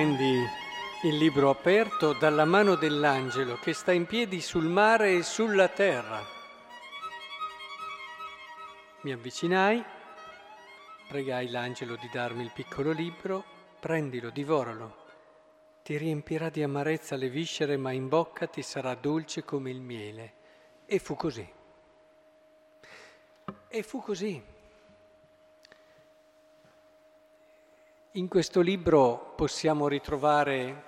prendi il libro aperto dalla mano dell'angelo che sta in piedi sul mare e sulla terra. Mi avvicinai, pregai l'angelo di darmi il piccolo libro, prendilo, divoralo. Ti riempirà di amarezza le viscere, ma in bocca ti sarà dolce come il miele. E fu così. E fu così. In questo libro possiamo ritrovare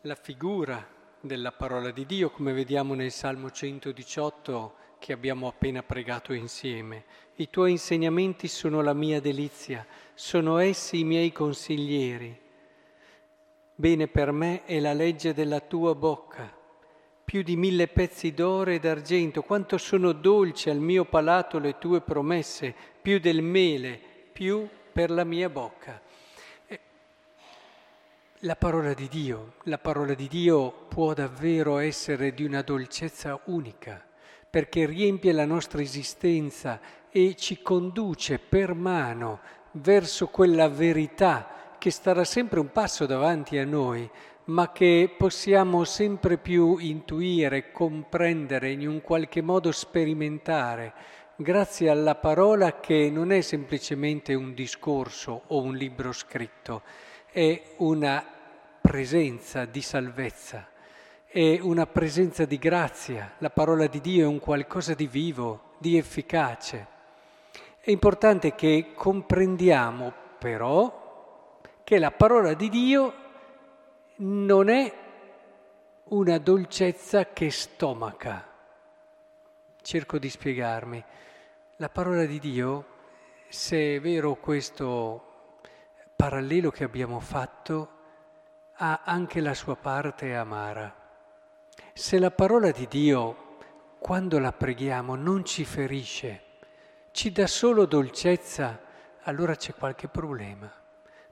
la figura della parola di Dio, come vediamo nel Salmo 118 che abbiamo appena pregato insieme. I tuoi insegnamenti sono la mia delizia, sono essi i miei consiglieri. Bene per me è la legge della tua bocca, più di mille pezzi d'oro e d'argento, quanto sono dolci al mio palato le tue promesse, più del mele, più per la mia bocca. Eh, la parola di Dio, la parola di Dio può davvero essere di una dolcezza unica, perché riempie la nostra esistenza e ci conduce per mano verso quella verità che starà sempre un passo davanti a noi, ma che possiamo sempre più intuire, comprendere, in un qualche modo sperimentare grazie alla parola che non è semplicemente un discorso o un libro scritto, è una presenza di salvezza, è una presenza di grazia. La parola di Dio è un qualcosa di vivo, di efficace. È importante che comprendiamo però che la parola di Dio non è una dolcezza che stomaca. Cerco di spiegarmi. La parola di Dio, se è vero questo parallelo che abbiamo fatto, ha anche la sua parte amara. Se la parola di Dio, quando la preghiamo, non ci ferisce, ci dà solo dolcezza, allora c'è qualche problema.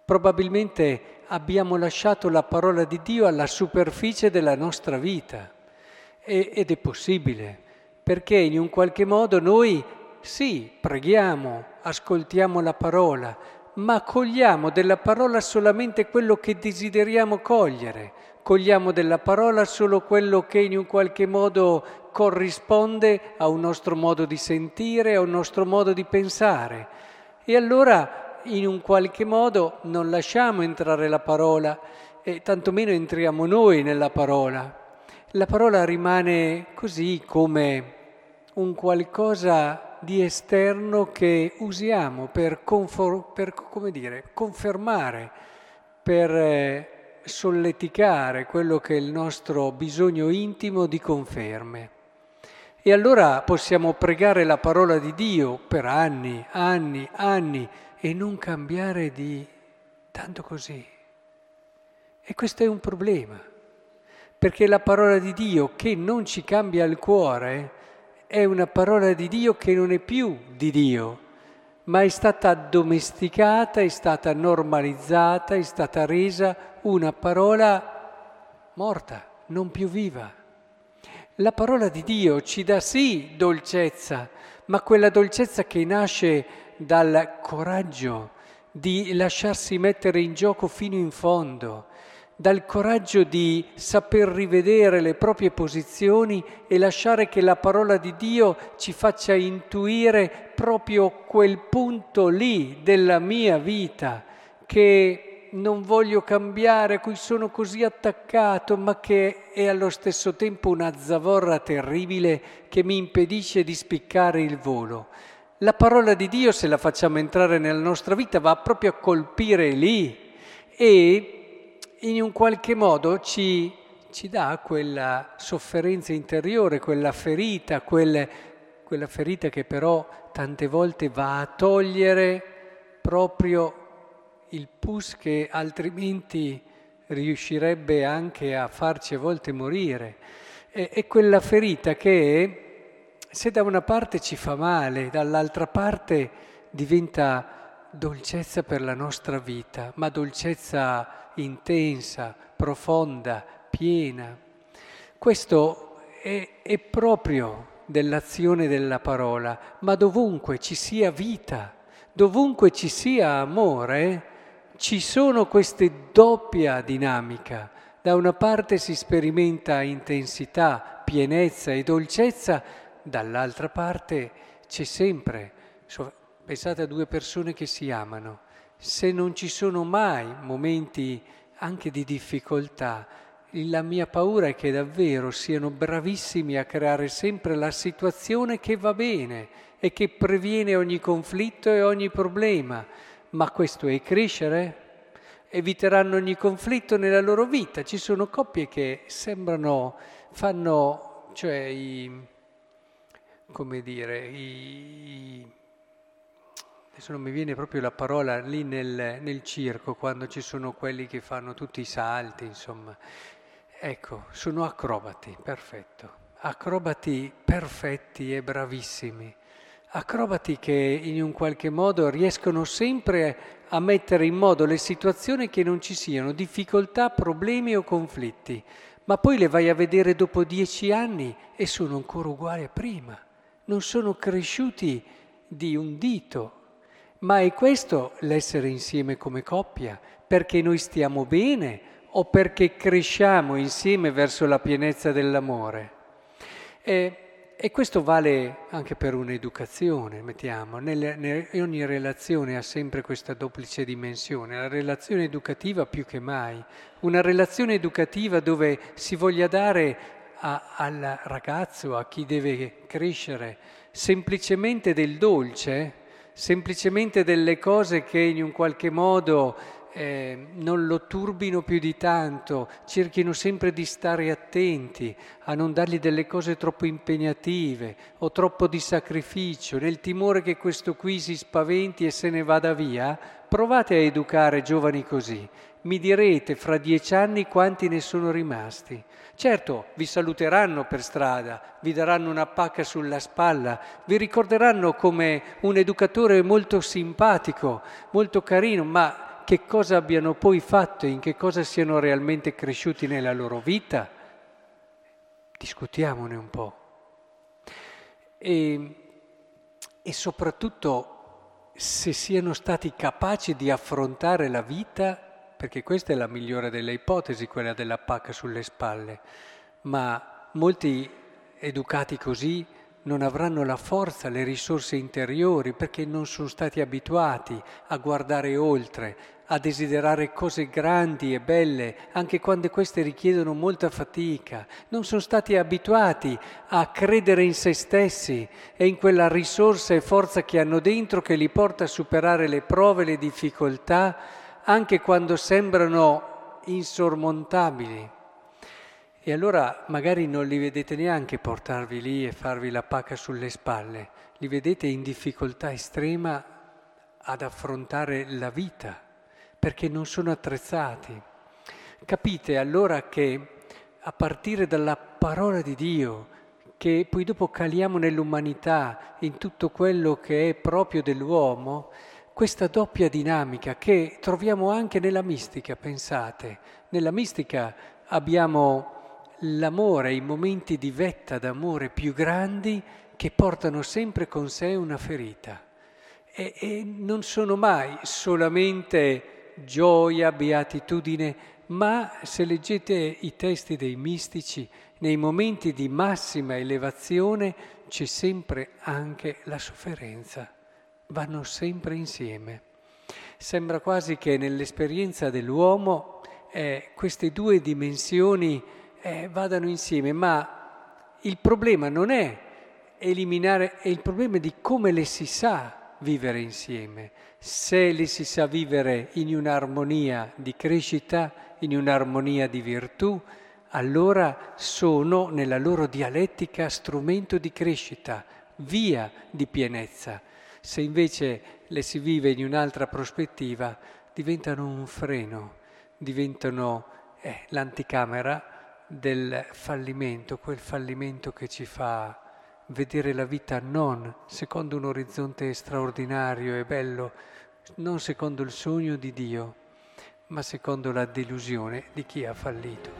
Probabilmente abbiamo lasciato la parola di Dio alla superficie della nostra vita ed è possibile, perché in un qualche modo noi sì, preghiamo, ascoltiamo la parola, ma cogliamo della parola solamente quello che desideriamo cogliere, cogliamo della parola solo quello che in un qualche modo corrisponde a un nostro modo di sentire, a un nostro modo di pensare. E allora in un qualche modo non lasciamo entrare la parola e tantomeno entriamo noi nella parola. La parola rimane così come un qualcosa di esterno che usiamo per, confor- per dire, confermare, per eh, solleticare quello che è il nostro bisogno intimo di conferme. E allora possiamo pregare la parola di Dio per anni, anni, anni e non cambiare di tanto così. E questo è un problema, perché la parola di Dio che non ci cambia il cuore, è una parola di Dio che non è più di Dio, ma è stata addomesticata, è stata normalizzata, è stata resa una parola morta, non più viva. La parola di Dio ci dà sì dolcezza, ma quella dolcezza che nasce dal coraggio di lasciarsi mettere in gioco fino in fondo, dal coraggio di saper rivedere le proprie posizioni e lasciare che la parola di Dio ci faccia intuire proprio quel punto lì della mia vita che non voglio cambiare, a cui sono così attaccato, ma che è allo stesso tempo una zavorra terribile che mi impedisce di spiccare il volo. La parola di Dio, se la facciamo entrare nella nostra vita, va proprio a colpire lì e in un qualche modo ci, ci dà quella sofferenza interiore, quella ferita, quelle, quella ferita che però tante volte va a togliere proprio il pus che altrimenti riuscirebbe anche a farci a volte morire. È, è quella ferita che se da una parte ci fa male, dall'altra parte diventa dolcezza per la nostra vita, ma dolcezza intensa, profonda, piena. Questo è, è proprio dell'azione della parola, ma dovunque ci sia vita, dovunque ci sia amore, ci sono queste doppia dinamica. Da una parte si sperimenta intensità, pienezza e dolcezza, dall'altra parte c'è sempre, pensate a due persone che si amano, se non ci sono mai momenti anche di difficoltà, la mia paura è che davvero siano bravissimi a creare sempre la situazione che va bene e che previene ogni conflitto e ogni problema. Ma questo è crescere? Eviteranno ogni conflitto nella loro vita. Ci sono coppie che sembrano, fanno, cioè, i, come dire, i, adesso non mi viene proprio la parola lì nel, nel circo, quando ci sono quelli che fanno tutti i salti, insomma Ecco, sono acrobati, perfetto. Acrobati perfetti e bravissimi. Acrobati che in un qualche modo riescono sempre a mettere in modo le situazioni che non ci siano difficoltà, problemi o conflitti, ma poi le vai a vedere dopo dieci anni e sono ancora uguali a prima. Non sono cresciuti di un dito. Ma è questo l'essere insieme come coppia, perché noi stiamo bene o perché cresciamo insieme verso la pienezza dell'amore. E, e questo vale anche per un'educazione, mettiamo. Nelle, nelle, ogni relazione ha sempre questa duplice dimensione, la relazione educativa più che mai. Una relazione educativa dove si voglia dare a, al ragazzo, a chi deve crescere, semplicemente del dolce, semplicemente delle cose che in un qualche modo eh, non lo turbino più di tanto, cerchino sempre di stare attenti a non dargli delle cose troppo impegnative o troppo di sacrificio, nel timore che questo qui si spaventi e se ne vada via, provate a educare giovani così. Mi direte fra dieci anni quanti ne sono rimasti. Certo, vi saluteranno per strada, vi daranno una pacca sulla spalla, vi ricorderanno come un educatore molto simpatico, molto carino, ma che cosa abbiano poi fatto in che cosa siano realmente cresciuti nella loro vita, discutiamone un po'. E, e soprattutto se siano stati capaci di affrontare la vita, perché questa è la migliore delle ipotesi, quella della pacca sulle spalle, ma molti educati così non avranno la forza, le risorse interiori, perché non sono stati abituati a guardare oltre, a desiderare cose grandi e belle, anche quando queste richiedono molta fatica. Non sono stati abituati a credere in se stessi e in quella risorsa e forza che hanno dentro che li porta a superare le prove, le difficoltà, anche quando sembrano insormontabili. E allora magari non li vedete neanche portarvi lì e farvi la pacca sulle spalle, li vedete in difficoltà estrema ad affrontare la vita perché non sono attrezzati. Capite allora che a partire dalla parola di Dio, che poi dopo caliamo nell'umanità, in tutto quello che è proprio dell'uomo, questa doppia dinamica che troviamo anche nella mistica, pensate, nella mistica abbiamo l'amore, i momenti di vetta d'amore più grandi che portano sempre con sé una ferita. E, e non sono mai solamente gioia, beatitudine, ma se leggete i testi dei mistici, nei momenti di massima elevazione c'è sempre anche la sofferenza, vanno sempre insieme. Sembra quasi che nell'esperienza dell'uomo eh, queste due dimensioni eh, vadano insieme, ma il problema non è eliminare, è il problema di come le si sa vivere insieme. Se li si sa vivere in un'armonia di crescita, in un'armonia di virtù, allora sono nella loro dialettica strumento di crescita, via di pienezza. Se invece le si vive in un'altra prospettiva, diventano un freno, diventano eh, l'anticamera del fallimento, quel fallimento che ci fa vedere la vita non secondo un orizzonte straordinario e bello, non secondo il sogno di Dio, ma secondo la delusione di chi ha fallito.